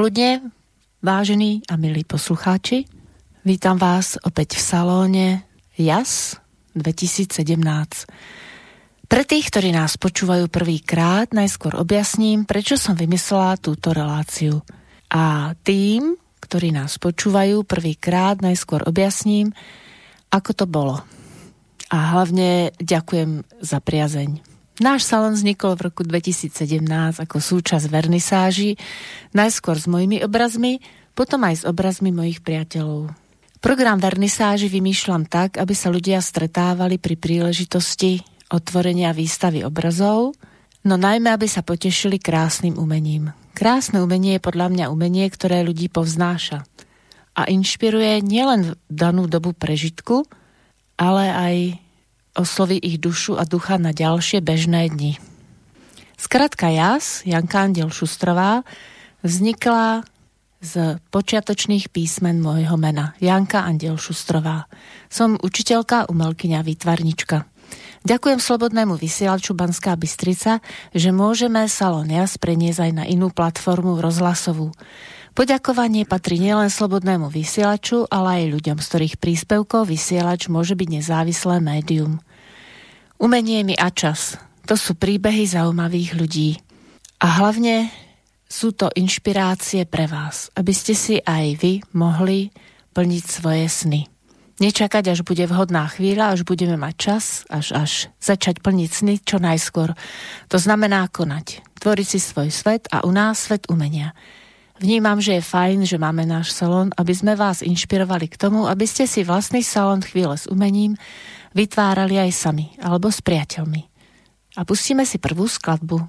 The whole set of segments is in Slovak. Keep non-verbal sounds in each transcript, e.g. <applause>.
popoludne, vážení a milí poslucháči. Vítam vás opäť v salóne JAS 2017. Pre tých, ktorí nás počúvajú prvýkrát, najskôr objasním, prečo som vymyslela túto reláciu. A tým, ktorí nás počúvajú prvýkrát, najskôr objasním, ako to bolo. A hlavne ďakujem za priazeň. Náš salon vznikol v roku 2017 ako súčasť vernisáži, najskôr s mojimi obrazmi, potom aj s obrazmi mojich priateľov. Program vernisáži vymýšľam tak, aby sa ľudia stretávali pri príležitosti otvorenia výstavy obrazov, no najmä, aby sa potešili krásnym umením. Krásne umenie je podľa mňa umenie, ktoré ľudí povznáša a inšpiruje nielen danú dobu prežitku, ale aj osloví ich dušu a ducha na ďalšie bežné dni. Skratka jas, Janka Andel Šustrová, vznikla z počiatočných písmen môjho mena. Janka Andiel Šustrová. Som učiteľka, umelkyňa, výtvarnička. Ďakujem Slobodnému vysielaču Banská Bystrica, že môžeme Salon Jas preniesť aj na inú platformu rozhlasovú. Poďakovanie patrí nielen slobodnému vysielaču, ale aj ľuďom, z ktorých príspevkov vysielač môže byť nezávislé médium. Umenie mi a čas. To sú príbehy zaujímavých ľudí. A hlavne sú to inšpirácie pre vás, aby ste si aj vy mohli plniť svoje sny. Nečakať, až bude vhodná chvíľa, až budeme mať čas, až až začať plniť sny čo najskôr. To znamená konať, tvoriť si svoj svet a u nás svet umenia. Vnímam, že je fajn, že máme náš salón, aby sme vás inšpirovali k tomu, aby ste si vlastný salón chvíle s umením vytvárali aj sami, alebo s priateľmi. A pustíme si prvú skladbu.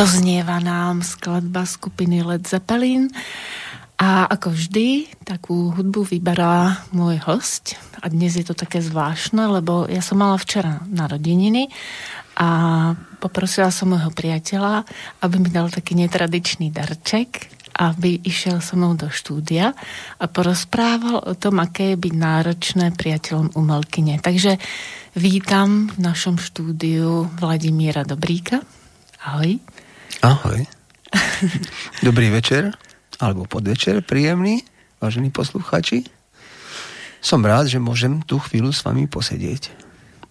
Doznieva nám skladba skupiny Led Zeppelin a ako vždy, takú hudbu vyberá môj host a dnes je to také zvláštne, lebo ja som mala včera narodeniny a poprosila som môjho priateľa, aby mi dal taký netradičný darček, aby išiel so mnou do štúdia a porozprával o tom, aké je byť náročné priateľom umelkyne. Takže vítam v našom štúdiu Vladimíra Dobríka. Ahoj. Ahoj. <laughs> Dobrý večer, alebo podvečer, príjemný, vážení poslucháči. Som rád, že môžem tú chvíľu s vami posedieť.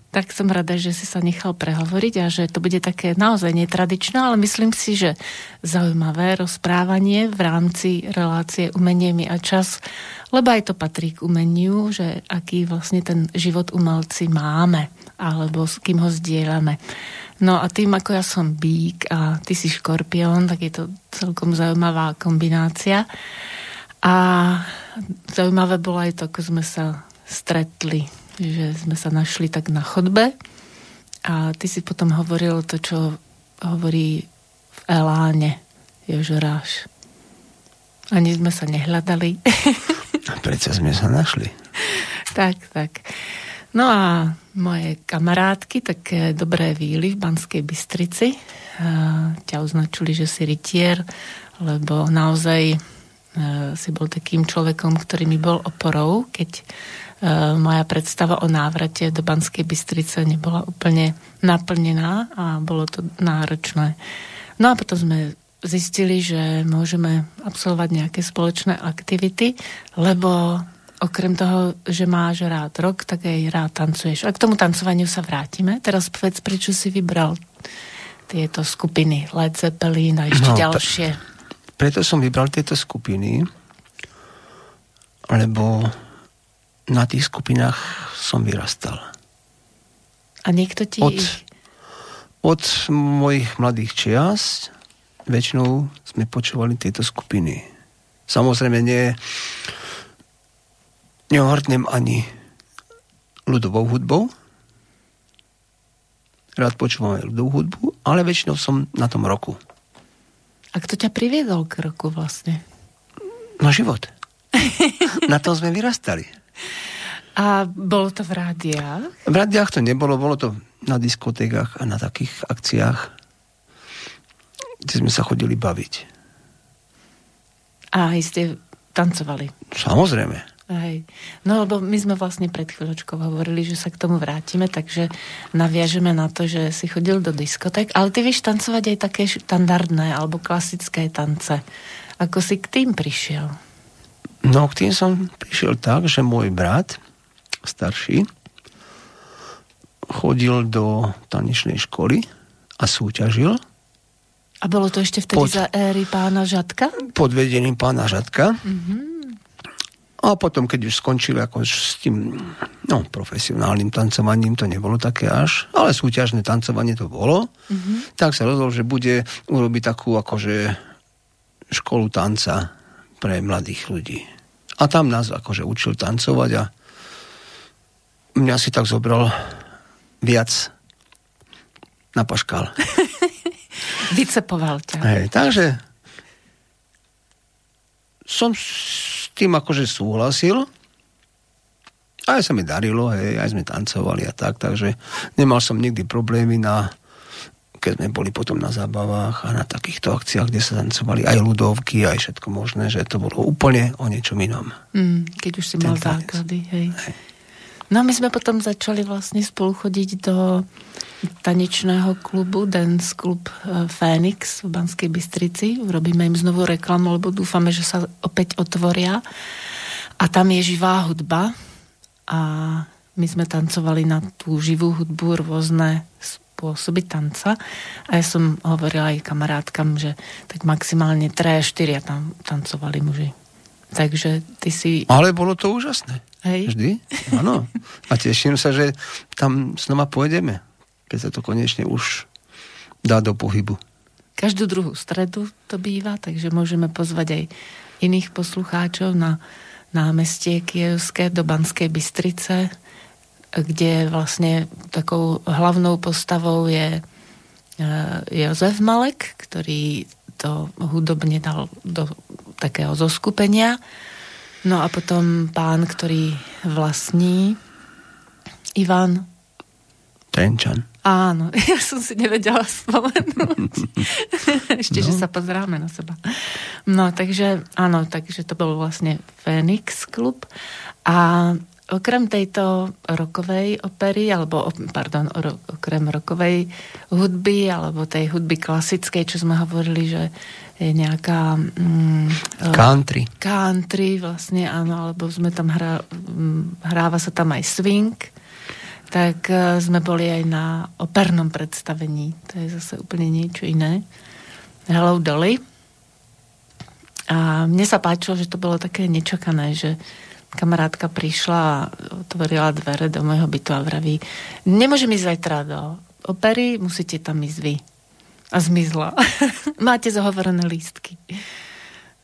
Tak som rada, že si sa nechal prehovoriť a že to bude také naozaj netradičné, ale myslím si, že zaujímavé rozprávanie v rámci relácie Umenie mi a čas, lebo aj to patrí k umeniu, že aký vlastne ten život umelci máme alebo s kým ho zdieľame. No a tým, ako ja som bík a ty si škorpión, tak je to celkom zaujímavá kombinácia. A zaujímavé bolo aj to, ako sme sa stretli, že sme sa našli tak na chodbe a ty si potom hovoril to, čo hovorí v Eláne Jožoráš. Ani sme sa nehľadali. A prečo sme sa našli? tak, tak. No a moje kamarátky, také dobré víly v Banskej Bystrici, ťa označili, že si rytier, lebo naozaj si bol takým človekom, ktorý mi bol oporou, keď moja predstava o návrate do Banskej Bystrice nebola úplne naplnená a bolo to náročné. No a potom sme zistili, že môžeme absolvovať nejaké spoločné aktivity, lebo okrem toho, že máš rád rok, tak aj rád tancuješ. A k tomu tancovaniu sa vrátime. Teraz povedz, prečo si vybral tieto skupiny Led Zeppelin a ešte no, ďalšie. Pre, preto som vybral tieto skupiny, lebo na tých skupinách som vyrastal. A niekto ti od, ich... Od mojich mladých čiast väčšinou sme počúvali tieto skupiny. Samozrejme nie neohrnem ani ľudovou hudbou. Rád počúvam aj ľudovú hudbu, ale väčšinou som na tom roku. A kto ťa priviedol k roku vlastne? No život. na tom sme vyrastali. A bolo to v rádiách? V rádiách to nebolo, bolo to na diskotékach a na takých akciách, kde sme sa chodili baviť. A aj ste tancovali? Samozrejme. Hej. No lebo my sme vlastne pred chvíľočkou hovorili, že sa k tomu vrátime, takže naviažeme na to, že si chodil do diskotek, ale ty vieš tancovať aj také štandardné alebo klasické tance. Ako si k tým prišiel? No k tým som prišiel tak, že môj brat, starší, chodil do tanečnej školy a súťažil. A bolo to ešte vtedy pod, za éry pána Žadka? Pod vedením pána Žadka. Mm-hmm. A potom, keď už skončili ako s tým no, profesionálnym tancovaním, to nebolo také až, ale súťažné tancovanie to bolo, mm-hmm. tak sa rozhodol, že bude urobiť takú akože školu tanca pre mladých ľudí. A tam nás akože učil tancovať a mňa si tak zobral viac napaškal. <laughs> Vycepoval ťa. Hej, takže som tým akože súhlasil. Aj sa mi darilo, hej, aj sme tancovali a tak, takže nemal som nikdy problémy na keď sme boli potom na zábavách a na takýchto akciách, kde sa tancovali aj ľudovky, aj všetko možné, že to bolo úplne o niečom inom. Mm, keď už si Ten mal tanec. základy, hej. hej. No my sme potom začali vlastne spolu chodiť do tanečného klubu, Dance Club e, Phoenix v Banskej Bystrici. Robíme im znovu reklamu, lebo dúfame, že sa opäť otvoria. A tam je živá hudba a my sme tancovali na tú živú hudbu rôzne spôsoby tanca. A ja som hovorila aj kamarátkam, že tak maximálne 3-4 tam tancovali muži. Takže ty si... Ale bolo to úžasné. Hej. Vždy, áno. A teším sa, že tam znova pôjdeme, keď sa to konečne už dá do pohybu. Každú druhú stredu to býva, takže môžeme pozvať aj iných poslucháčov na námestie Kievské do Banskej Bystrice, kde vlastne takou hlavnou postavou je e, Jozef Malek, ktorý to hudobne dal do takého zoskupenia No a potom pán, ktorý vlastní Ivan Tenčan. Áno, <laughs> ja som si nevedela spomenúť. <laughs> Ešte, no. že sa pozráme na seba. No, takže áno, takže to bol vlastne Phoenix klub. A okrem tejto rokovej opery, alebo, pardon, okrem rokovej hudby, alebo tej hudby klasickej, čo sme hovorili, že nejaká... Mm, country. Country, vlastne, áno, alebo sme tam hrá, mm, hráva sa tam aj swing, tak uh, sme boli aj na opernom predstavení. To je zase úplne niečo iné. Hello Dolly. A mne sa páčilo, že to bolo také nečakané, že kamarátka prišla a otvorila dvere do môjho bytu a vraví, nemôžem ísť zajtra do opery, musíte tam ísť vy. A zmizla. <laughs> Máte zahovorené lístky.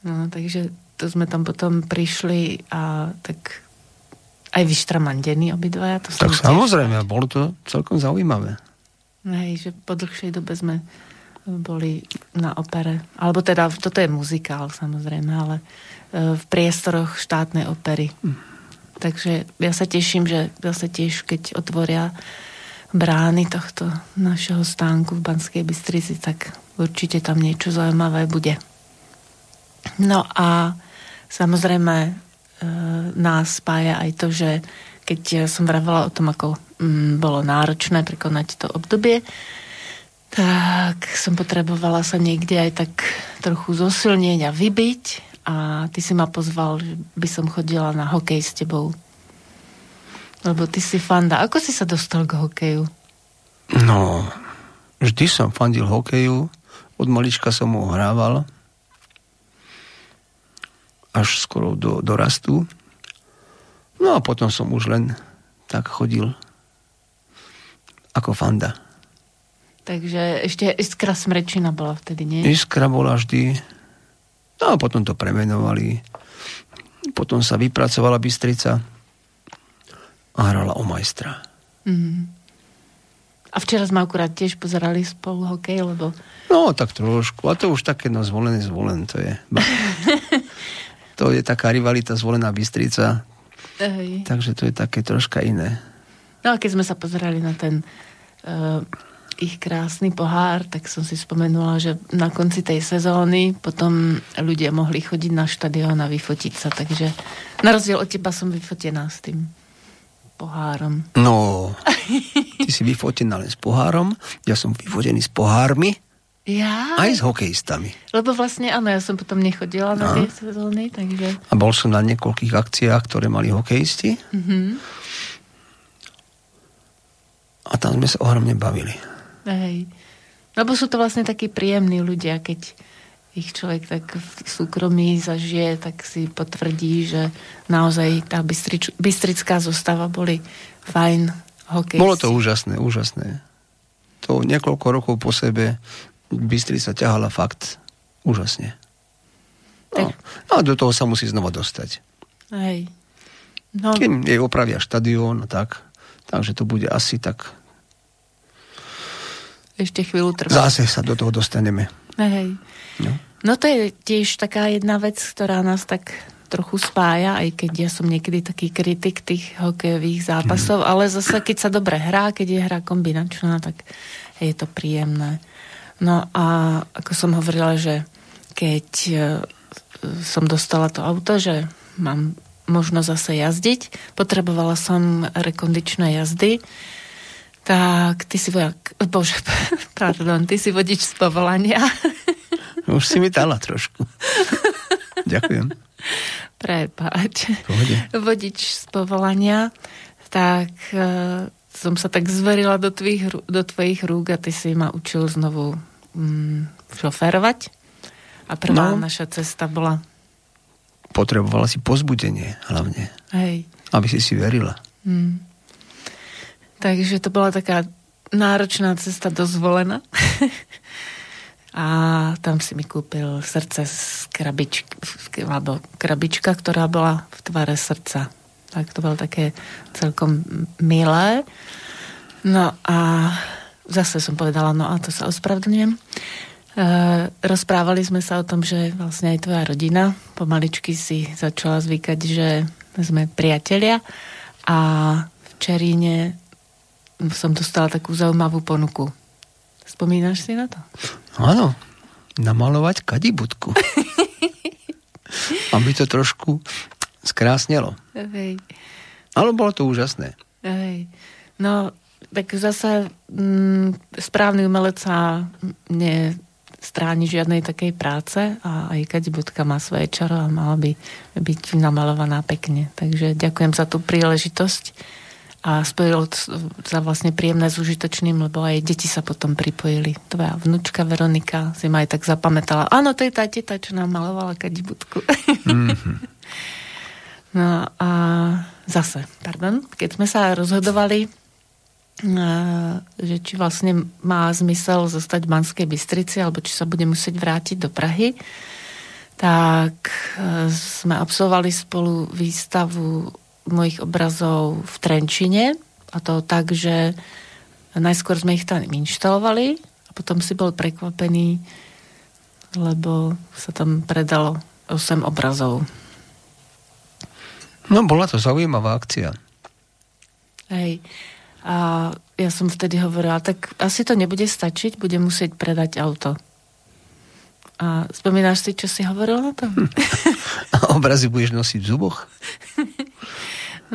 No, takže to sme tam potom prišli a tak aj vyštramandení obidvaja. To tak samozrejme, tiež... bolo to celkom zaujímavé. Hej, že po dlhšej dobe sme boli na opere. Alebo teda, toto je muzikál samozrejme, ale v priestoroch štátnej opery. Takže ja sa teším, že zase tiež, keď otvoria brány tohto našeho stánku v Banskej Bystrici, tak určite tam niečo zaujímavé bude. No a samozrejme e, nás spája aj to, že keď som vravela o tom, ako mm, bolo náročné prekonať to obdobie, tak som potrebovala sa niekde aj tak trochu zosilnieť a vybiť a ty si ma pozval, že by som chodila na hokej s tebou. Lebo ty si fanda. Ako si sa dostal k hokeju? No, vždy som fandil hokeju. Od malička som ho hrával. Až skoro do, do rastu. No a potom som už len tak chodil ako fanda. Takže ešte Iskra Smrečina bola vtedy, nie? Iskra bola vždy No a potom to premenovali. Potom sa vypracovala Bystrica a hrala o majstra. Mm. A včera sme akurát tiež pozerali spolu hokej, lebo... No, tak trošku. A to už také, no, zvolené, zvolen, to je. <laughs> to je taká rivalita zvolená Bystrica. Ej. Takže to je také troška iné. No a keď sme sa pozerali na ten uh, ich krásny pohár, tak som si spomenula, že na konci tej sezóny potom ľudia mohli chodiť na štadión a vyfotiť sa, takže na rozdiel od teba som vyfotená s tým pohárom. No, ty si vyfotená len s pohárom, ja som vyfotený s pohármi, ja? Aj s hokejistami. Lebo vlastne áno, ja som potom nechodila no. na tie sezóny, takže... A bol som na niekoľkých akciách, ktoré mali hokejisti. Mm-hmm. A tam sme sa ohromne bavili. Hej. Lebo sú to vlastne takí príjemní ľudia, keď ich človek tak v súkromí zažije, tak si potvrdí, že naozaj tá bystrič, bystrická zostava boli fajn hokejisti. Bolo to úžasné, úžasné. To niekoľko rokov po sebe Bystrica ťahala fakt úžasne. No, no a do toho sa musí znova dostať. Hej. No. Kým jej opravia štadión a tak, takže to bude asi tak ešte chvíľu trvá. Zase sa do toho dostaneme. Hej. No. no to je tiež taká jedna vec, ktorá nás tak trochu spája, aj keď ja som niekedy taký kritik tých hokejových zápasov, mm. ale zase keď sa dobre hrá, keď je hra kombinačná, tak je to príjemné. No a ako som hovorila, že keď e, som dostala to auto, že mám možno zase jazdiť, potrebovala som rekondičné jazdy, tak ty si vojak, bože, <laughs> pardon, ty si vodič z povolania. <laughs> Už si mi dala trošku. <laughs> Ďakujem. Prepáč. Vodič z povolania, tak uh, som sa tak zverila do, tvých, do tvojich rúk a ty si ma učil znovu mm, šoférovať. A prvá no, naša cesta bola... Potrebovala si pozbudenie hlavne. Hej. Aby si si verila. Mm. Takže to bola taká náročná cesta dozvolená. <laughs> a tam si mi kúpil srdce z krabičky, alebo krabička, ktorá bola v tvare srdca tak to bolo také celkom milé. No a zase som povedala, no a to sa ospravedlňujem. E, rozprávali sme sa o tom, že vlastne aj tvoja rodina pomaličky si začala zvykať, že sme priatelia a v Čeríne som dostala takú zaujímavú ponuku. Spomínaš si na to? Áno, namalovať kadibudku. Aby to trošku skrásnelo. Hej. Ale bolo to úžasné. Hej. No, tak zase m, mm, správny umelec sa nestráni žiadnej takej práce a aj kadibudka má svoje čaro a mala by byť namalovaná pekne. Takže ďakujem za tú príležitosť a spojilo sa vlastne príjemné s užitočným, lebo aj deti sa potom pripojili. Tvoja vnúčka Veronika si ma aj tak zapamätala. Áno, to je tá teta, čo nám malovala kadibudku. Mm-hmm. <laughs> No a zase, pardon, keď sme sa rozhodovali, e, že či vlastne má zmysel zostať v Banskej Bystrici, alebo či sa bude musieť vrátiť do Prahy, tak e, sme absolvovali spolu výstavu mojich obrazov v Trenčine a to tak, že najskôr sme ich tam inštalovali a potom si bol prekvapený, lebo sa tam predalo 8 obrazov. No, bola to zaujímavá akcia. Hej. A ja som vtedy hovorila, tak asi to nebude stačiť, budem musieť predať auto. A spomínaš si, čo si hovoril na to? <laughs> A obrazy budeš nosiť v zuboch? <laughs>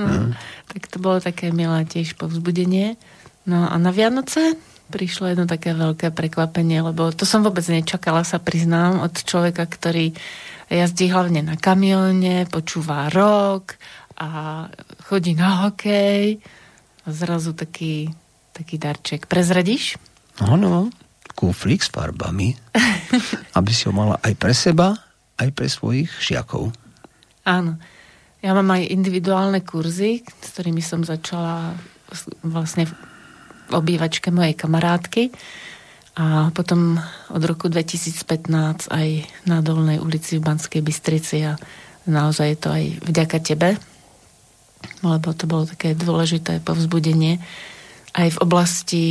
no, no. Tak to bolo také milé tiež povzbudenie. No a na Vianoce prišlo jedno také veľké prekvapenie, lebo to som vôbec nečakala, sa priznám, od človeka, ktorý jazdí hlavne na kamióne, počúva rock a chodí na hokej a zrazu taký, taký darček. Prezradíš? Áno, kuflík s farbami, <laughs> aby si ho mala aj pre seba, aj pre svojich šiakov. Áno. Ja mám aj individuálne kurzy, s ktorými som začala vlastne v obývačke mojej kamarátky a potom od roku 2015 aj na Dolnej ulici v Banskej Bystrici a naozaj je to aj vďaka tebe, lebo to bolo také dôležité povzbudenie aj v oblasti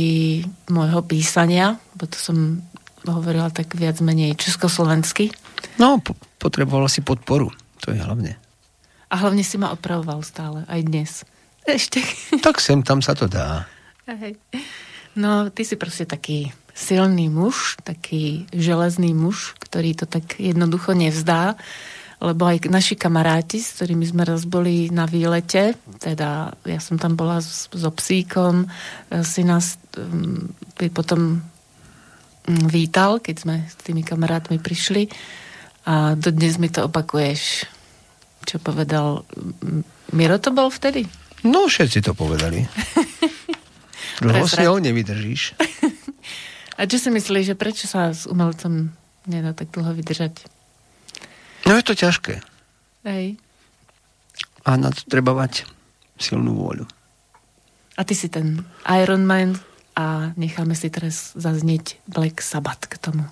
môjho písania, bo to som hovorila tak viac menej československy. No, po- potrebovala si podporu, to je hlavne. A hlavne si ma opravoval stále, aj dnes. Ešte. <laughs> Tak sem tam sa to dá. Hej. No, ty si proste taký silný muž, taký železný muž, ktorý to tak jednoducho nevzdá, lebo aj naši kamaráti, s ktorými sme raz boli na výlete, teda ja som tam bola s, s obsíkom, e, si nás um, potom um, vítal, keď sme s tými kamarátmi prišli a dodnes mi to opakuješ, čo povedal Miro to bol vtedy? No, všetci to povedali. Dlho si ho nevydržíš. <laughs> A čo si myslíš, že prečo sa s umelcom nedá tak dlho vydržať? No je to ťažké. Hej. A na to treba mať silnú vôľu. A ty si ten Iron Man a necháme si teraz zaznieť Black Sabbath k tomu.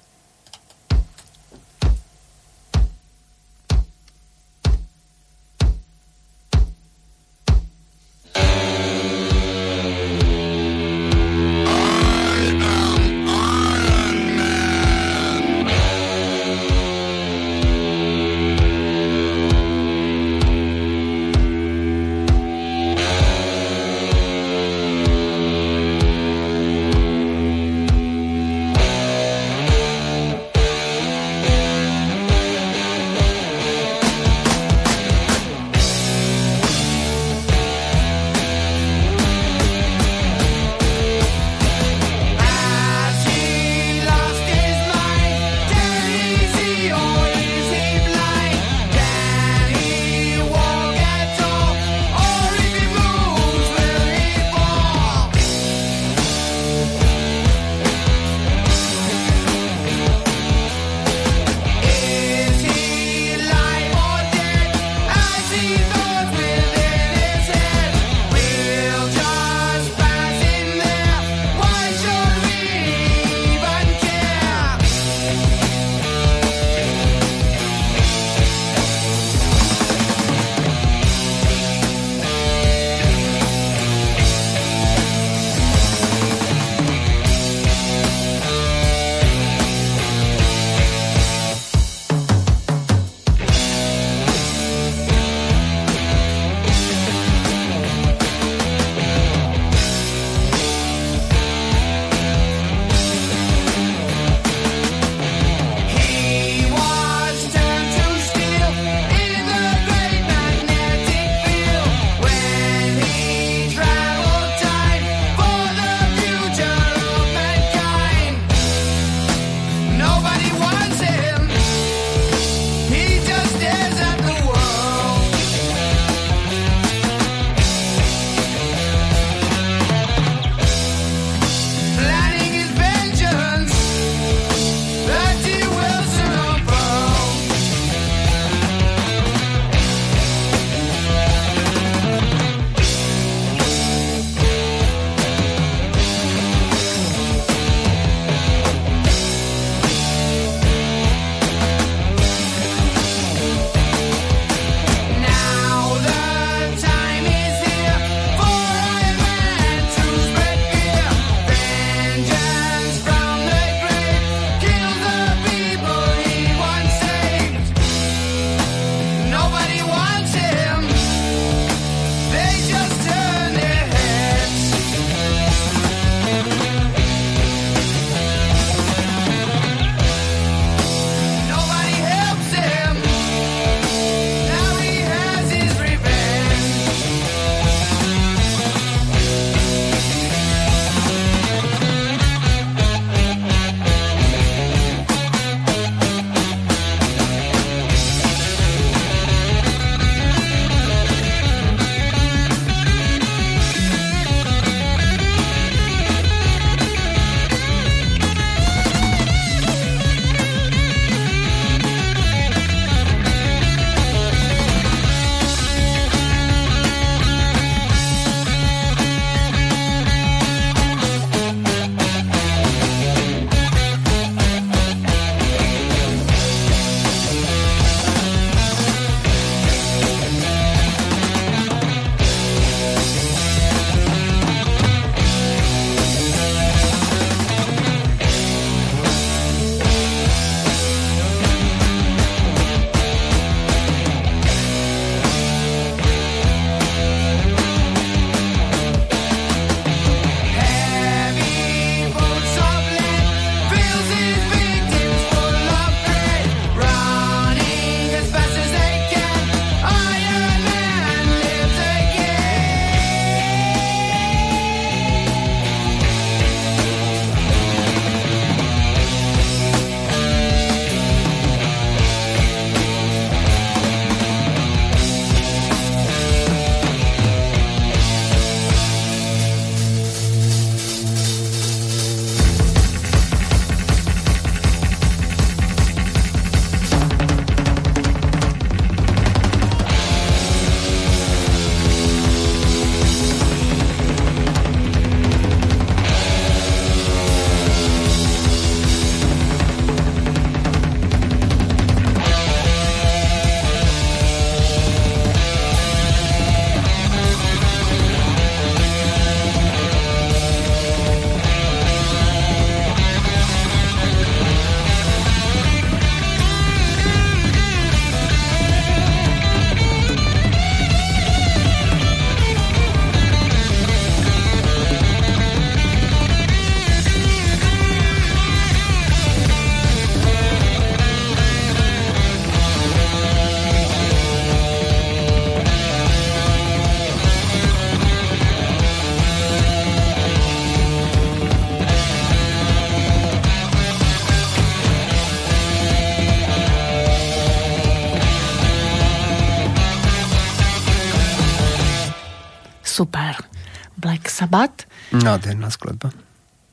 Nádherná skladba.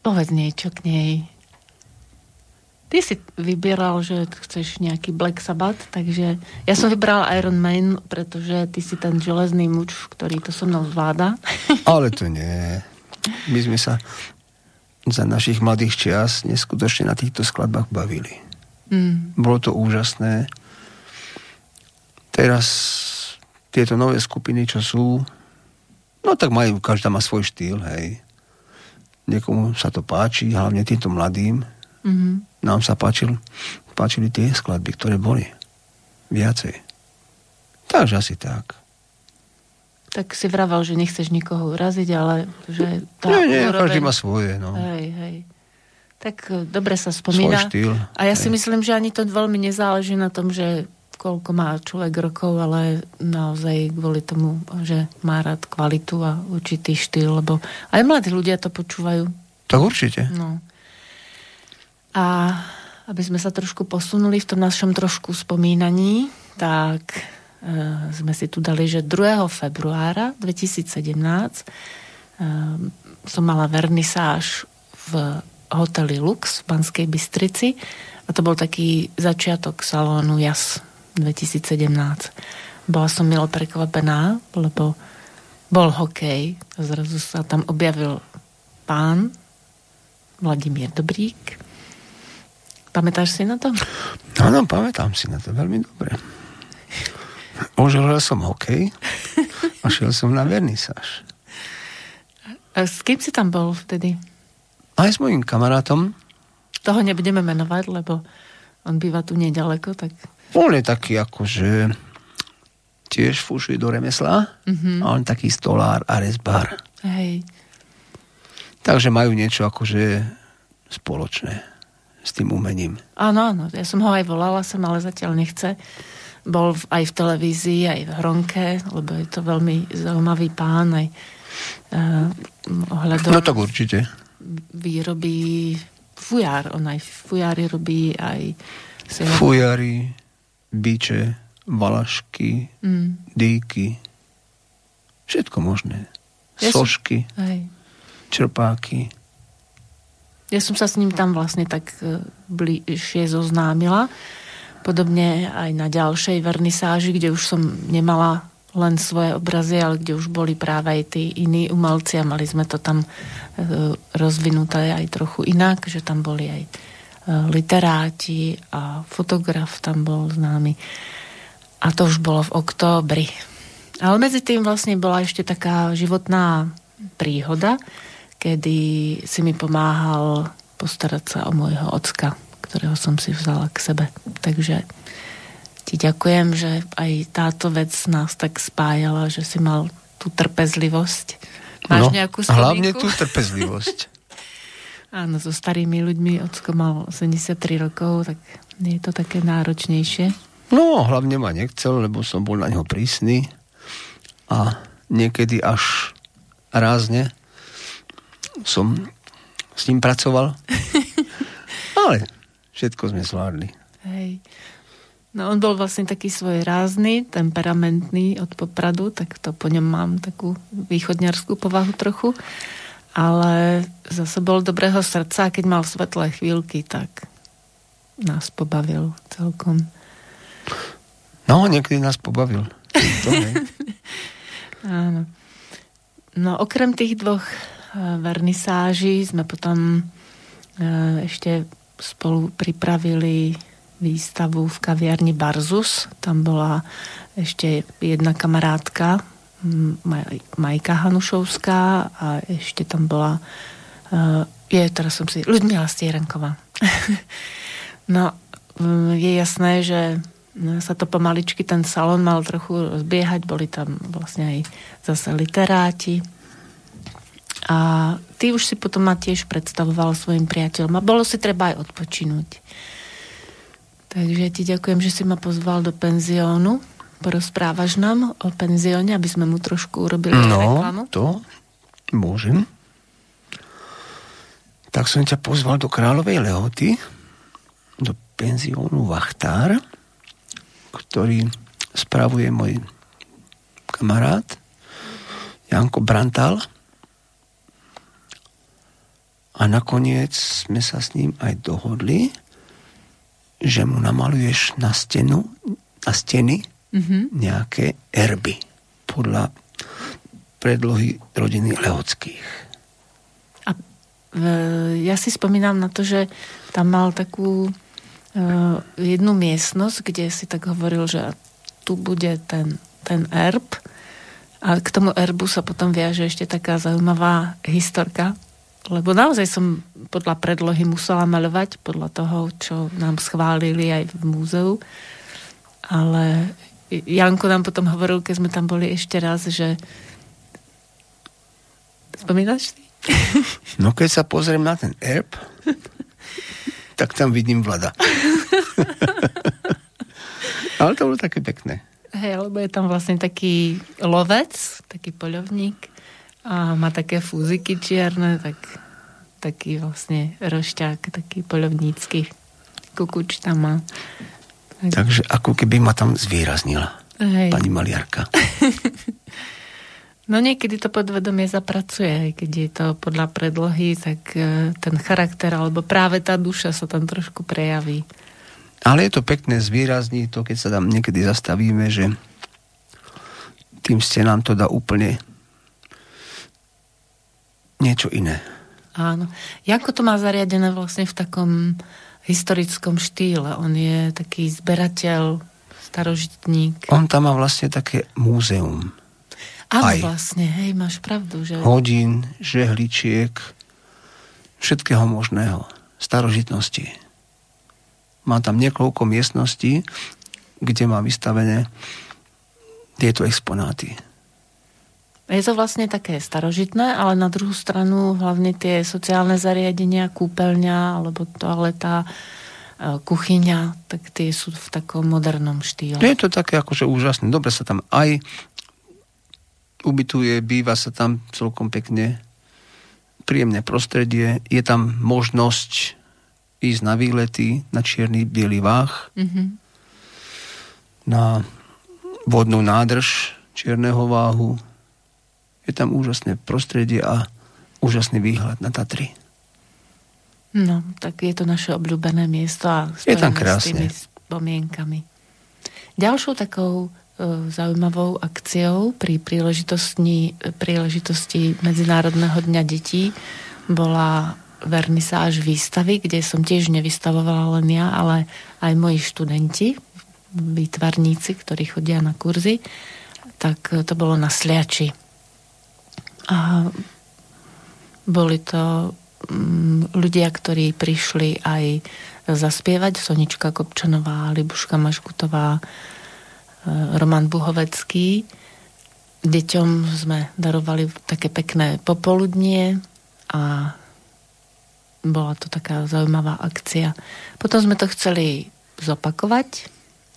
Povedz niečo k nej. Ty si vybieral, že chceš nejaký Black Sabbath, takže ja som vybral Iron Man, pretože ty si ten železný muč, ktorý to so mnou zvláda. <laughs> Ale to nie. My sme sa za našich mladých čias neskutočne na týchto skladbách bavili. Mm. Bolo to úžasné. Teraz tieto nové skupiny, čo sú, no tak majú, každá má svoj štýl, hej. Niekomu sa to páči, hlavne týmto mladým. Mm-hmm nám sa páčil, páčili tie skladby, ktoré boli. Viacej. Takže asi tak. Tak si vravel, že nechceš nikoho uraziť, ale že... Tá nie, nie, úroveň... každý má svoje, no. Hej, hej. Tak e, dobre sa spomína. Svoj štýl. A ja hej. si myslím, že ani to veľmi nezáleží na tom, že koľko má človek rokov, ale naozaj kvôli tomu, že má rád kvalitu a určitý štýl, lebo aj mladí ľudia to počúvajú. Tak určite. No. A aby sme sa trošku posunuli v tom našom trošku spomínaní, tak e, sme si tu dali, že 2. februára 2017 e, som mala vernisáž v hoteli Lux v Banskej Bystrici a to bol taký začiatok salónu JAS 2017. Bola som milo prekvapená, lebo bol hokej zrazu sa tam objavil pán Vladimír Dobrík Pamätáš si na to? Áno, pamätám si na to veľmi dobre. Oželil som hokej a šiel som na vernisáž. A s kým si tam bol vtedy? Aj s mojim kamarátom. Toho nebudeme menovať, lebo on býva tu nedaleko, tak... On je taký akože tiež fúšuje do remesla mm-hmm. a on taký stolár a rezbar. Hej. Takže majú niečo akože spoločné s tým umením. Áno, áno, ja som ho aj volala som, ale zatiaľ nechce. Bol v, aj v televízii, aj v Hronke, lebo je to veľmi zaujímavý pán, aj uh, ohľadom... No tak určite. Výrobí fujár, on aj fujári robí, aj... Fujári, biče, valašky, mm. dýky, všetko možné. Ja Sošky, som... aj. čerpáky. Ja som sa s ním tam vlastne tak e, bližšie zoznámila. Podobne aj na ďalšej vernisáži, kde už som nemala len svoje obrazy, ale kde už boli práve aj tí iní umelci a mali sme to tam e, rozvinuté aj trochu inak, že tam boli aj literáti a fotograf tam bol známy. A to už bolo v októbri. Ale medzi tým vlastne bola ešte taká životná príhoda, kedy si mi pomáhal postarať sa o môjho ocka, ktorého som si vzala k sebe. Takže ti ďakujem, že aj táto vec nás tak spájala, že si mal tú trpezlivosť. Máš no, nejakú spomínku? Hlavne tú trpezlivosť. <laughs> Áno, so starými ľuďmi, ocko mal 83 rokov, tak je to také náročnejšie. No, hlavne ma nechcel, lebo som bol na neho prísny a niekedy až rázne som s ním pracoval. <laughs> Ale všetko sme zvládli. Hej. No on bol vlastne taký svoj rázny, temperamentný od popradu, tak to po ňom mám takú východňarskú povahu trochu. Ale zase bol dobrého srdca a keď mal svetlé chvíľky, tak nás pobavil celkom. No, niekedy nás pobavil. To, <laughs> Áno. No, okrem tých dvoch vernisáži sme potom e, ešte spolu pripravili výstavu v kaviarni Barzus. Tam bola ešte jedna kamarátka, Majka Hanušovská a ešte tam bola e, je, teraz som si, Ľudmila Stierenková. <laughs> no, je jasné, že sa to pomaličky, ten salon mal trochu rozbiehať, boli tam vlastne aj zase literáti, a ty už si potom ma tiež predstavoval svojim priateľom. A bolo si treba aj odpočinúť. Takže ti ďakujem, že si ma pozval do penziónu. Porozprávaš nám o penzióne, aby sme mu trošku urobili no, reklamu? to môžem. Tak som ťa pozval do Kráľovej Lehoty, do penziónu Vachtár, ktorý spravuje môj kamarát Janko Brantal. A nakoniec sme sa s ním aj dohodli, že mu namaluješ na stenu, na steny mm-hmm. nejaké erby podľa predlohy rodiny Lehockých. A e, ja si spomínam na to, že tam mal takú e, jednu miestnosť, kde si tak hovoril, že tu bude ten, ten erb a k tomu erbu sa potom viaže ešte taká zaujímavá historka, lebo naozaj som podľa predlohy musela maľovať, podľa toho, čo nám schválili aj v múzeu. Ale Janko nám potom hovoril, keď sme tam boli ešte raz, že spomínaš si? <laughs> No keď sa pozriem na ten erb, <laughs> tak tam vidím vlada. <laughs> Ale to bolo také pekné. Hej, lebo je tam vlastne taký lovec, taký poľovník a má také fúziky čierne, tak taký vlastne rošťák, taký poľovnícky kukuč tam má. Tak. Takže ako keby ma tam zvýraznila Hej. pani maliarka. <laughs> no niekedy to podvedomie zapracuje, aj keď je to podľa predlohy, tak e, ten charakter alebo práve tá duša sa tam trošku prejaví. Ale je to pekné zvýrazniť to, keď sa tam niekedy zastavíme, že tým stenám to dá úplne niečo iné. Áno. Janko to má zariadené vlastne v takom historickom štýle. On je taký zberateľ, starožitník. On tam má vlastne také múzeum. Áno, Aj. vlastne, hej, máš pravdu. Že... Hodín, žehličiek, všetkého možného. Starožitnosti. Má tam niekoľko miestností, kde má vystavené tieto exponáty. Je to vlastne také starožitné, ale na druhú stranu hlavne tie sociálne zariadenia, kúpeľňa alebo toaleta, e, kuchyňa, tak tie sú v takom modernom štýle. Je to také akože úžasné. Dobre sa tam aj ubytuje, býva sa tam celkom pekne. Príjemné prostredie. Je tam možnosť ísť na výlety, na čierny bielý váh, mm-hmm. na vodnú nádrž čierneho váhu. Je tam úžasné prostredie a úžasný výhľad na Tatry. No, tak je to naše obľúbené miesto a je tam krásne. s tými spomienkami. Ďalšou takou e, zaujímavou akciou pri príležitosti, príležitosti Medzinárodného dňa detí bola vernisáž výstavy, kde som tiež nevystavovala len ja, ale aj moji študenti, výtvarníci, ktorí chodia na kurzy, tak to bolo na Sliači. A boli to mm, ľudia, ktorí prišli aj zaspievať. Sonička Kopčanová, Libuška Maškutová, e, Roman Buhovecký. Deťom sme darovali také pekné popoludnie a bola to taká zaujímavá akcia. Potom sme to chceli zopakovať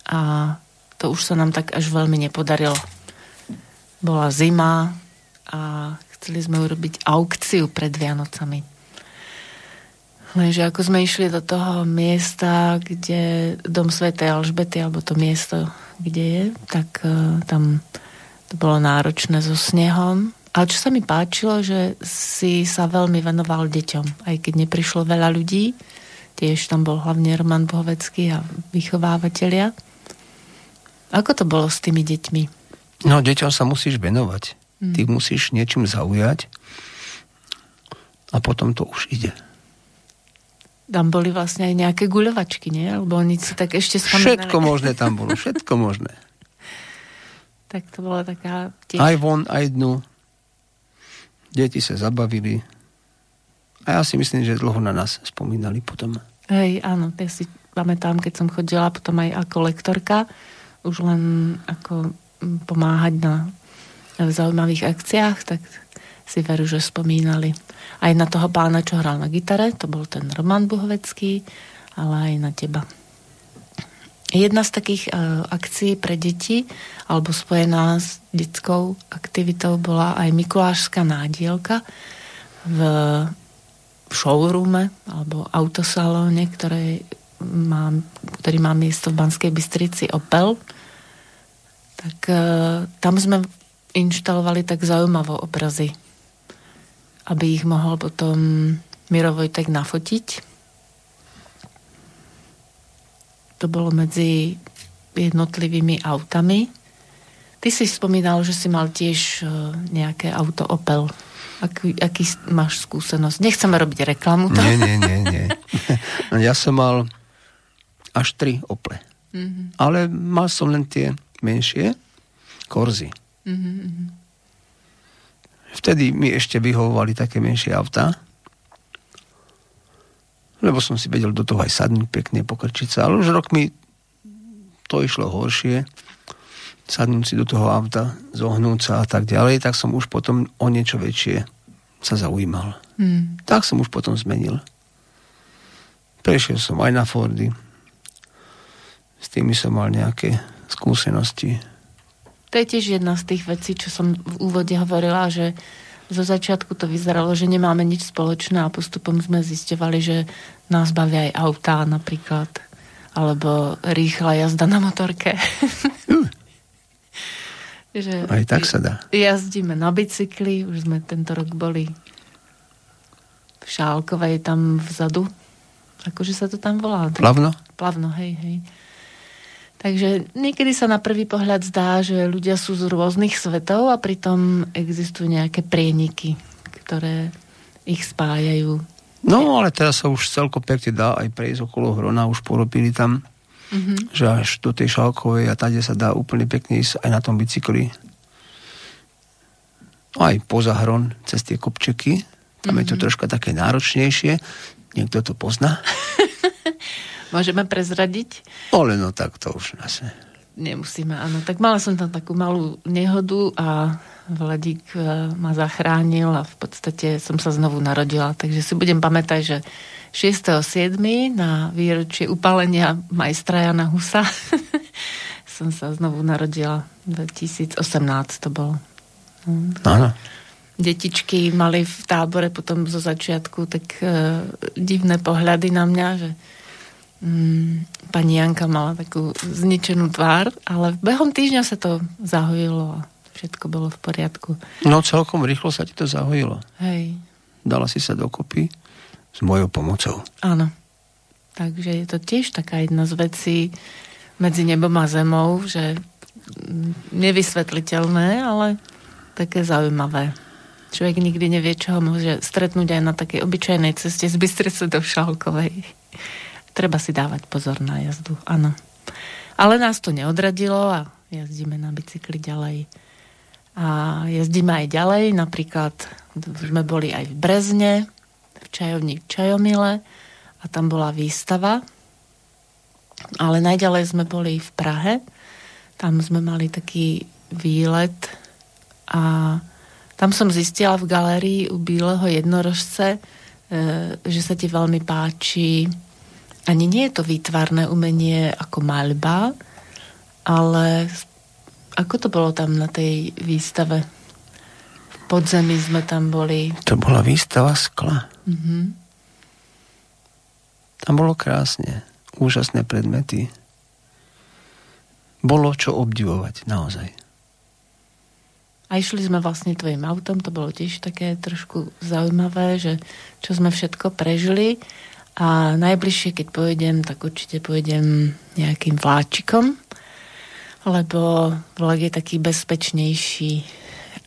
a to už sa nám tak až veľmi nepodarilo. Bola zima, a chceli sme urobiť aukciu pred Vianocami. Lenže ako sme išli do toho miesta, kde dom Svetej Alžbety, alebo to miesto, kde je, tak uh, tam to bolo náročné so snehom. Ale čo sa mi páčilo, že si sa veľmi venoval deťom, aj keď neprišlo veľa ľudí. Tiež tam bol hlavne Roman Bohovecký a vychovávateľia. Ako to bolo s tými deťmi? No, deťom sa musíš venovať. Mm. Ty musíš niečím zaujať a potom to už ide. Tam boli vlastne aj nejaké guľovačky, nie? Lebo oni si tak ešte spomínali. Všetko možné tam bolo, všetko možné. <laughs> tak to bola taká... Tiež... Aj von, aj dnu. Deti sa zabavili. A ja si myslím, že dlho na nás spomínali potom. Hej, áno, ja si pamätám, keď som chodila potom aj ako lektorka, už len ako pomáhať na v zaujímavých akciách, tak si veru, že spomínali aj na toho pána, čo hral na gitare, to bol ten Roman Buhovecký, ale aj na teba. Jedna z takých uh, akcií pre deti, alebo spojená s detskou aktivitou, bola aj Mikulášská nádielka v, v showroome alebo autosalóne, ktoré má, ktorý má miesto v Banskej Bystrici Opel. Tak uh, tam sme inštalovali tak zaujímavo obrazy, aby ich mohol potom Miro Vojtek nafotiť. To bolo medzi jednotlivými autami. Ty si spomínal, že si mal tiež e, nejaké auto Opel. Aký, aký máš skúsenosť? Nechceme robiť reklamu. To. Nie, nie, nie, nie. <laughs> Ja som mal až tri Ople. Mm-hmm. Ale mal som len tie menšie Korzy. Mm-hmm. Vtedy mi ešte vyhovovali také menšie autá. Lebo som si vedel do toho aj sadnúť pekne, pokrčiť sa. Ale už rok mi to išlo horšie sadnúť si do toho auta, zohnúť sa a tak ďalej, tak som už potom o niečo väčšie sa zaujímal. Hmm. Tak som už potom zmenil. Prešiel som aj na Fordy. S tými som mal nejaké skúsenosti. To je tiež jedna z tých vecí, čo som v úvode hovorila, že zo začiatku to vyzeralo, že nemáme nič spoločné a postupom sme zistovali, že nás bavia aj autá napríklad, alebo rýchla jazda na motorke. Uh. <laughs> Že Aj tak sa dá. Jazdíme na bicykli, už sme tento rok boli v Šálkovej tam vzadu. Akože sa to tam volá? Plavno? Plavno, hej, hej. Takže niekedy sa na prvý pohľad zdá, že ľudia sú z rôznych svetov a pritom existujú nejaké prieniky, ktoré ich spájajú. No, ale teraz sa už celko pekne dá aj prejsť okolo Hrona, už porobili tam mm-hmm. že až do tej Šalkovej a tade sa dá úplne pekne ísť aj na tom bicykli. Aj poza Hron, cez tie kopčeky. Tam mm-hmm. je to mhm. troška také náročnejšie. Niekto to pozná. <laughs> Môžeme prezradiť? Ale no tak to už asi. Nemusíme, áno. Tak mala som tam takú malú nehodu a Vladík e, ma zachránil a v podstate som sa znovu narodila. Takže si budem pamätať, že 6.7. na výročie upálenia majstra Jana Husa <laughs> som sa znovu narodila. 2018 to bolo. Áno. Detičky mali v tábore potom zo začiatku tak e, divné pohľady na mňa, že mm, pani Janka mala takú zničenú tvár, ale behom týždňa sa to zahojilo a všetko bolo v poriadku. No celkom rýchlo sa ti to zahojilo. Hej. Dala si sa dokopy s mojou pomocou. Áno. Takže je to tiež taká jedna z vecí medzi nebom a zemou, že nevysvetliteľné, ale také zaujímavé. Človek nikdy nevie, čo ho môže stretnúť aj na takej obyčajnej ceste z Bystrice do Šalkovej. Treba si dávať pozor na jazdu, áno. Ale nás to neodradilo a jazdíme na bicykli ďalej. A jazdíme aj ďalej, napríklad sme boli aj v Brezne, v čajovni Čajomile a tam bola výstava. Ale najďalej sme boli v Prahe. Tam sme mali taký výlet a tam som zistila v galérii u Bíleho jednorožce, e, že sa ti veľmi páči ani nie je to výtvarné umenie ako maľba, ale ako to bolo tam na tej výstave? V podzemí sme tam boli. To bola výstava skla. Mm-hmm. Tam bolo krásne. Úžasné predmety. Bolo čo obdivovať, naozaj. A išli sme vlastne tvojim autom, to bolo tiež také trošku zaujímavé, že čo sme všetko prežili. A najbližšie, keď pôjdem, tak určite pôjdem nejakým vláčikom, lebo vlak je taký bezpečnejší.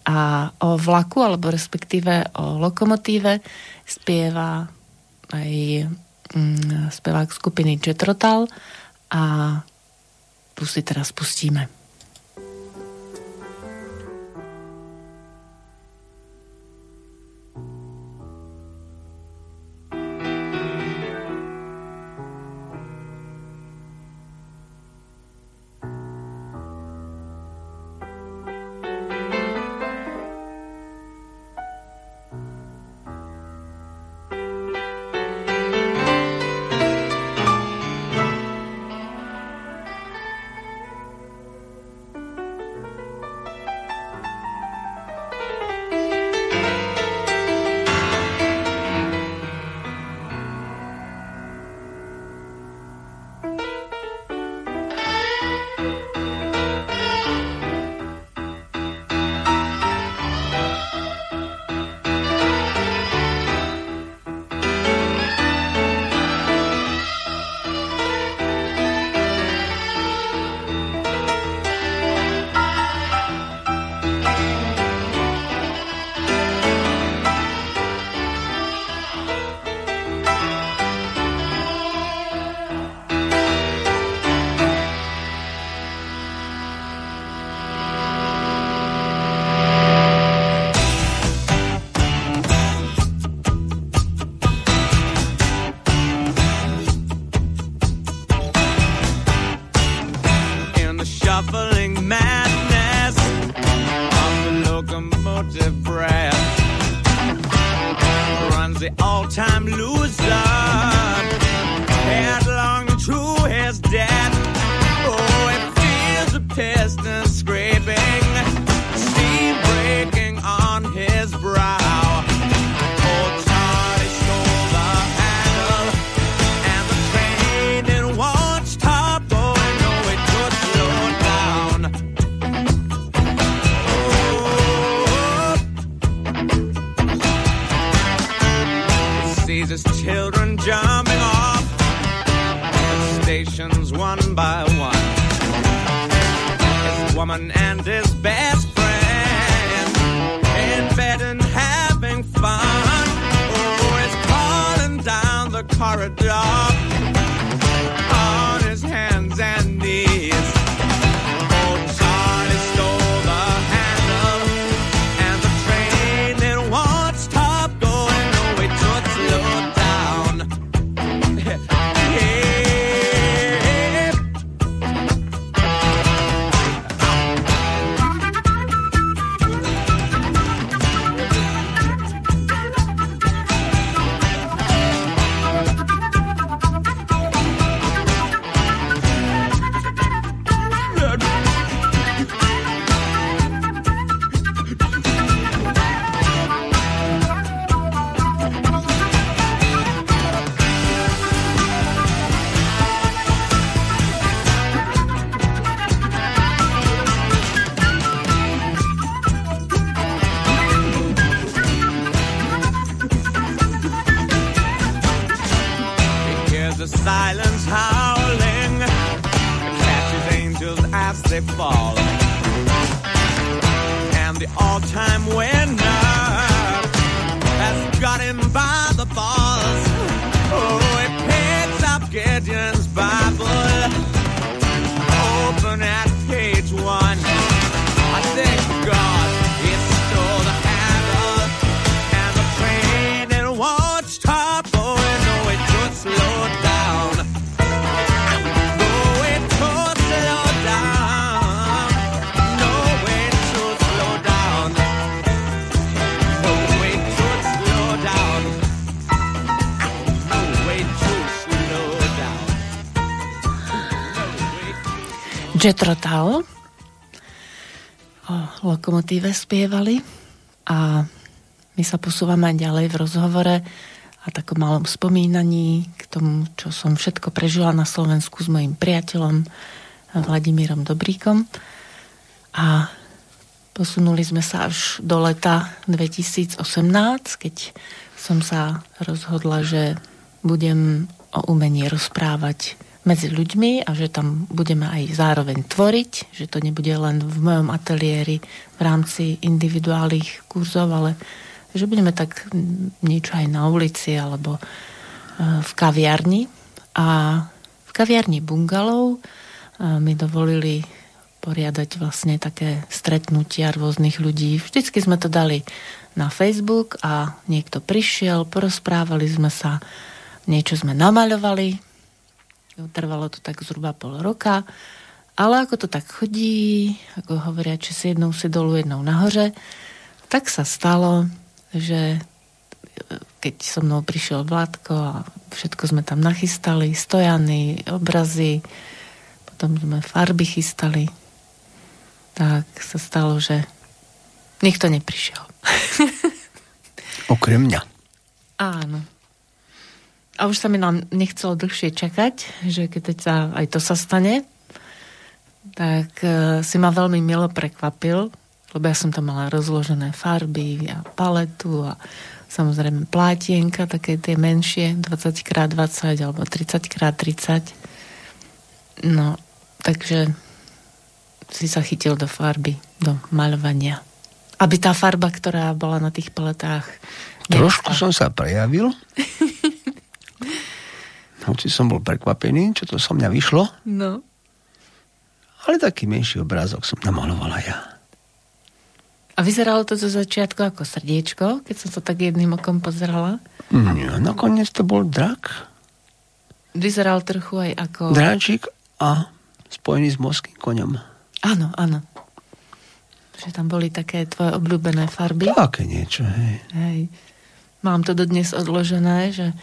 A o vlaku, alebo respektíve o lokomotíve spieva aj mm, spevák skupiny Jetrotal a tu si teraz pustíme. It Jetro Tull o lokomotíve spievali a my sa posúvame ďalej v rozhovore a takom malom spomínaní k tomu, čo som všetko prežila na Slovensku s mojim priateľom Vladimírom Dobríkom. A posunuli sme sa až do leta 2018, keď som sa rozhodla, že budem o umení rozprávať medzi ľuďmi a že tam budeme aj zároveň tvoriť, že to nebude len v mojom ateliéri v rámci individuálnych kurzov, ale že budeme tak niečo aj na ulici alebo e, v kaviarni. A v kaviarni Bungalov e, mi dovolili poriadať vlastne také stretnutia rôznych ľudí. Vždycky sme to dali na Facebook a niekto prišiel, porozprávali sme sa, niečo sme namaľovali, Trvalo to tak zhruba pol roka. Ale ako to tak chodí, ako hovoria, či si jednou si dolu, jednou nahoře, tak sa stalo, že keď so mnou prišiel Vládko a všetko sme tam nachystali, stojany, obrazy, potom sme farby chystali, tak sa stalo, že nikto neprišiel. Okrem mňa. Áno. A už sa mi nám nechcelo dlhšie čakať, že keď sa, aj to sa stane, tak uh, si ma veľmi milo prekvapil, lebo ja som tam mala rozložené farby a paletu a samozrejme plátienka, také tie menšie, 20x20 alebo 30x30. No, takže si sa chytil do farby, do maľovania. Aby tá farba, ktorá bola na tých paletách... Trošku som sa prejavil. <laughs> Hoci som bol prekvapený, čo to so mňa vyšlo. No. Ale taký menší obrázok som namalovala ja. A vyzeralo to zo začiatku ako srdiečko, keď som to tak jedným okom pozerala? Nie, nakoniec to bol drak. Vyzeral trochu aj ako... Dráčik a spojený s morským koňom. Áno, áno. Že tam boli také tvoje obľúbené farby. Také niečo, hej. Hej. Mám to dodnes odložené, že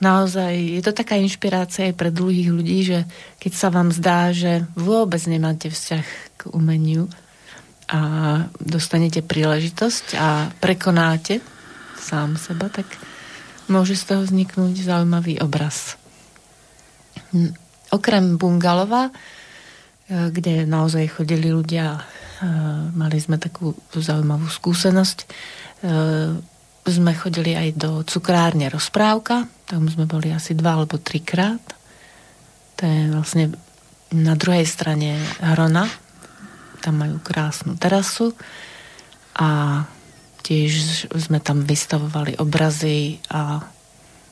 naozaj je to taká inšpirácia aj pre druhých ľudí, že keď sa vám zdá, že vôbec nemáte vzťah k umeniu a dostanete príležitosť a prekonáte sám seba, tak môže z toho vzniknúť zaujímavý obraz. Okrem Bungalova, e, kde naozaj chodili ľudia, e, mali sme takú zaujímavú skúsenosť, e, sme chodili aj do cukrárne Rozprávka, tam sme boli asi dva alebo trikrát. To je vlastne na druhej strane Hrona, tam majú krásnu terasu a tiež sme tam vystavovali obrazy a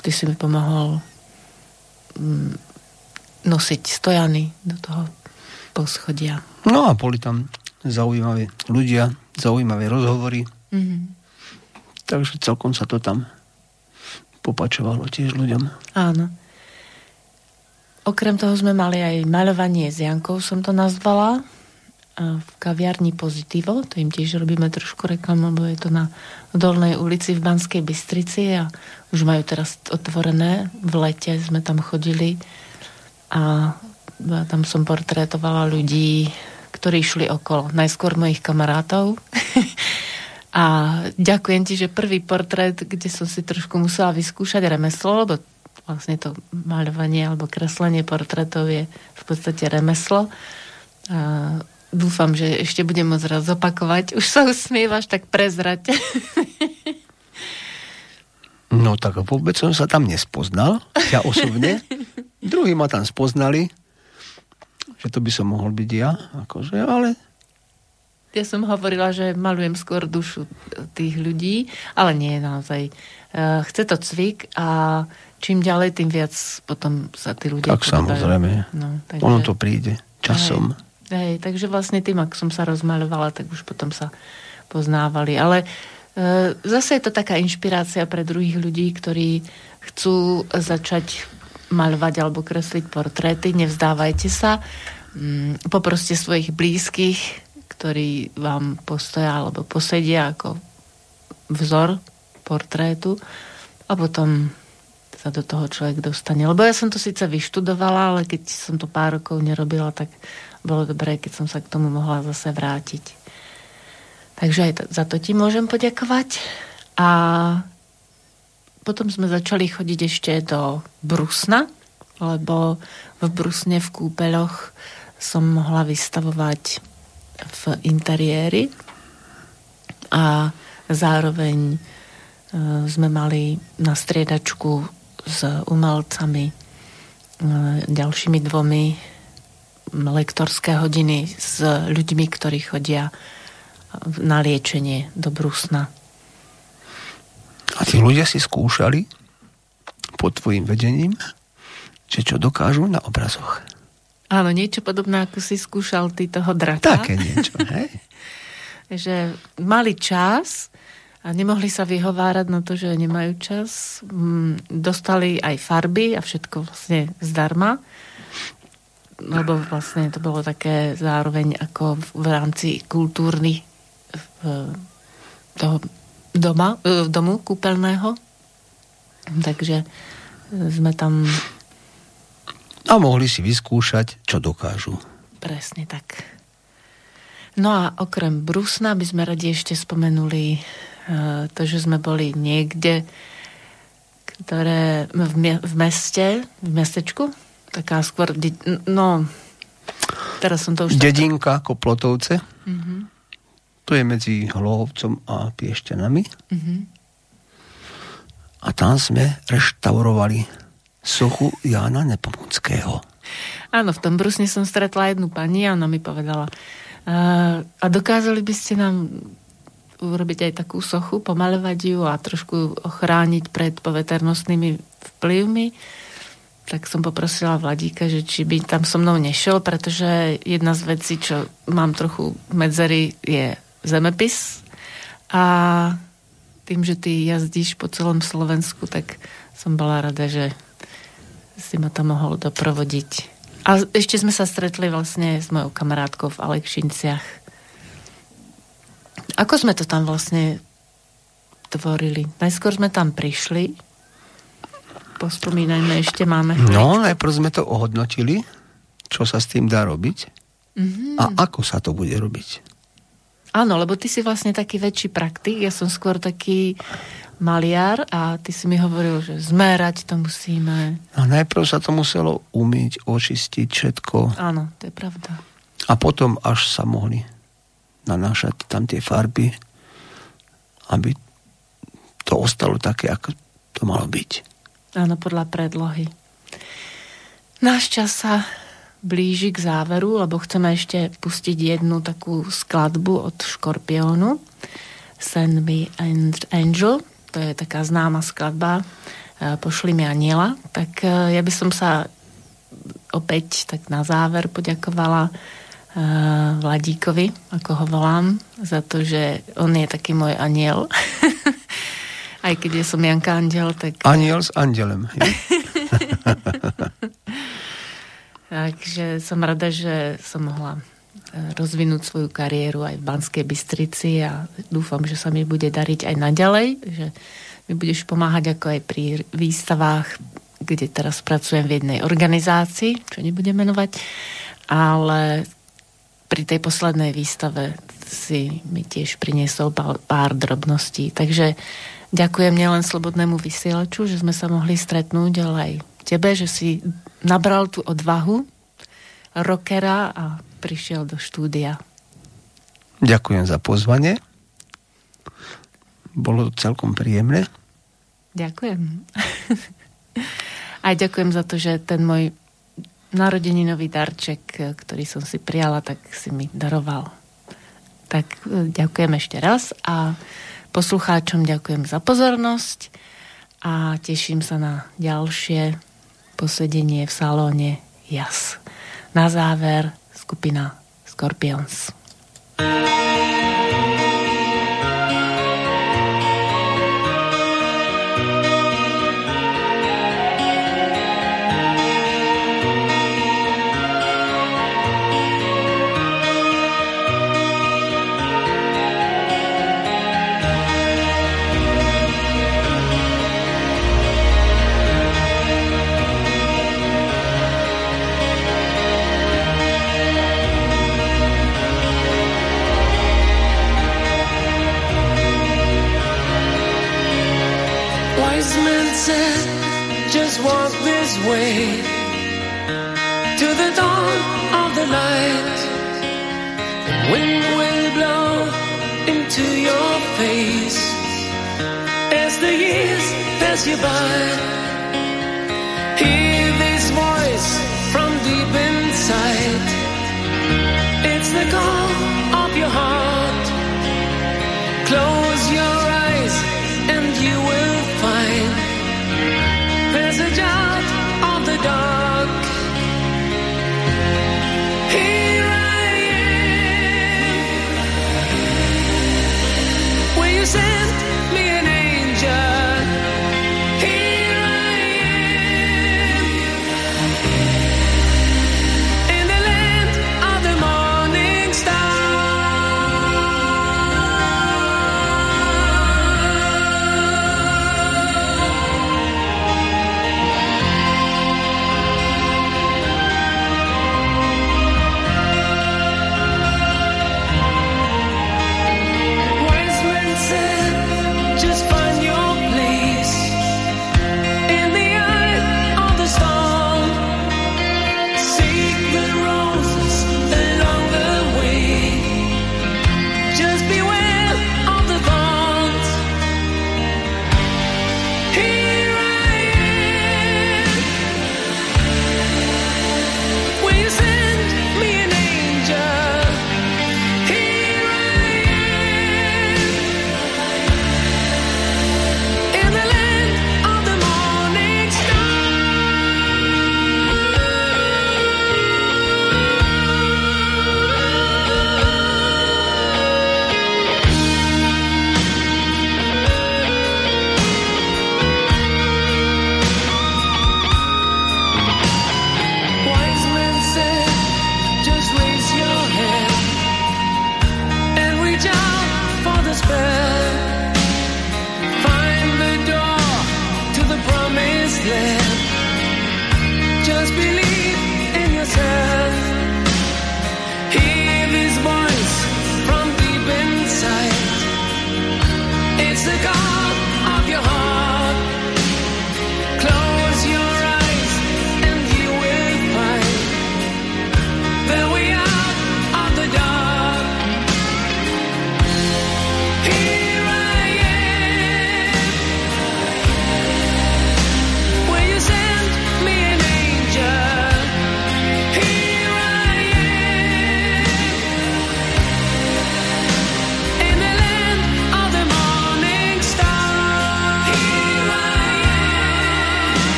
ty si mi pomohol mm, nosiť stojany do toho poschodia. No a boli tam zaujímaví ľudia, zaujímavé rozhovory. Mm-hmm. Takže celkom sa to tam popačovalo tiež ľuďom. Áno. Okrem toho sme mali aj maľovanie s Jankou, som to nazvala v kaviarni Pozitivo, to im tiež robíme trošku reklamu, lebo je to na Dolnej ulici v Banskej Bystrici a už majú teraz otvorené. V lete sme tam chodili a tam som portrétovala ľudí, ktorí šli okolo. Najskôr mojich kamarátov. <laughs> a ďakujem ti, že prvý portrét, kde som si trošku musela vyskúšať remeslo, lebo vlastne to maľovanie alebo kreslenie portrétov je v podstate remeslo. A dúfam, že ešte budem môcť raz zopakovať. Už sa usmievaš, tak prezrať. <laughs> No tak vôbec som sa tam nespoznal, ja osobne. <laughs> Druhí ma tam spoznali, že to by som mohol byť ja, akože, ale... Ja som hovorila, že malujem skôr dušu tých ľudí, ale nie naozaj. Eh, chce to cvik a čím ďalej, tým viac potom sa tí ľudia... Tak samozrejme. No, takže... Ono to príde časom. Aj. Hej, takže vlastne tým, ak som sa rozmaľovala, tak už potom sa poznávali. Ale e, zase je to taká inšpirácia pre druhých ľudí, ktorí chcú začať maľovať alebo kresliť portréty. Nevzdávajte sa. Mm, poproste svojich blízkych, ktorí vám postoja alebo posedia ako vzor portrétu a potom sa do toho človek dostane. Lebo ja som to síce vyštudovala, ale keď som to pár rokov nerobila, tak bolo dobré, keď som sa k tomu mohla zase vrátiť. Takže aj za to ti môžem poďakovať. A potom sme začali chodiť ešte do Brusna, lebo v Brusne v kúpeľoch som mohla vystavovať v interiéri a zároveň e, sme mali na striedačku s umelcami e, ďalšími dvomi lektorské hodiny s ľuďmi, ktorí chodia na liečenie do Brusna. A tí ľudia si skúšali pod tvojim vedením, že čo dokážu na obrazoch. Áno, niečo podobné, ako si skúšal ty toho draka. Také niečo, hej? <laughs> že mali čas a nemohli sa vyhovárať na to, že nemajú čas. Mm, dostali aj farby a všetko vlastne zdarma lebo vlastne to bolo také zároveň ako v rámci kultúrny toho doma, e, domu kúpeľného. Takže sme tam... A mohli si vyskúšať, čo dokážu. Presne tak. No a okrem Brusna by sme radi ešte spomenuli e, to, že sme boli niekde, ktoré v, meste, v mestečku, taká skôr, no, teraz som to už... Dedinka, tak... Koplotovce. Mm-hmm. To je medzi Hlohovcom a Piešťanami. Mm-hmm. A tam sme reštaurovali sochu Jána Nepomuckého. Áno, v tom brusne som stretla jednu pani a ona mi povedala a, dokázali by ste nám urobiť aj takú sochu, pomalovať ju a trošku ochrániť pred poveternostnými vplyvmi tak som poprosila Vladíka, že či by tam so mnou nešiel, pretože jedna z vecí, čo mám trochu medzery, je zemepis a tým, že ty jazdíš po celom Slovensku, tak som bola rada, že si ma tam mohol doprovodiť. A ešte sme sa stretli vlastne s mojou kamarátkou v Alekšinciach. Ako sme to tam vlastne tvorili? Najskôr sme tam prišli. Pospomínajme, ešte máme. No, najprv sme to ohodnotili, čo sa s tým dá robiť mm-hmm. a ako sa to bude robiť. Áno, lebo ty si vlastne taký väčší praktik, ja som skôr taký maliar a ty si mi hovoril, že zmerať to musíme. A najprv sa to muselo umyť, očistiť všetko. Áno, to je pravda. A potom až sa mohli nanášať tam tie farby, aby to ostalo také, ako to malo byť. Áno, podľa predlohy. Náš čas sa blíži k záveru, lebo chceme ešte pustiť jednu takú skladbu od Škorpiónu. Send me Angel to je taká známa skladba e, Pošli mi aniela, tak e, ja by som sa opäť tak na záver poďakovala e, Vladíkovi, ako ho volám, za to, že on je taký môj aniel. <laughs> Aj keď ja som Janka Andel, tak... Aniel s andelem. <laughs> <laughs> Takže som rada, že som mohla rozvinúť svoju kariéru aj v Banskej Bystrici a dúfam, že sa mi bude dariť aj naďalej, že mi budeš pomáhať ako aj pri výstavách, kde teraz pracujem v jednej organizácii, čo nebudem menovať, ale pri tej poslednej výstave si mi tiež priniesol pár drobností. Takže ďakujem nielen Slobodnému vysielaču, že sme sa mohli stretnúť, ale aj tebe, že si nabral tú odvahu rockera a prišiel do štúdia. Ďakujem za pozvanie. Bolo to celkom príjemné. Ďakujem. Aj ďakujem za to, že ten môj narodeninový darček, ktorý som si prijala, tak si mi daroval. Tak e, ďakujem ešte raz a poslucháčom ďakujem za pozornosť a teším sa na ďalšie posedenie v salóne JAS. Na záver skupina Scorpions. way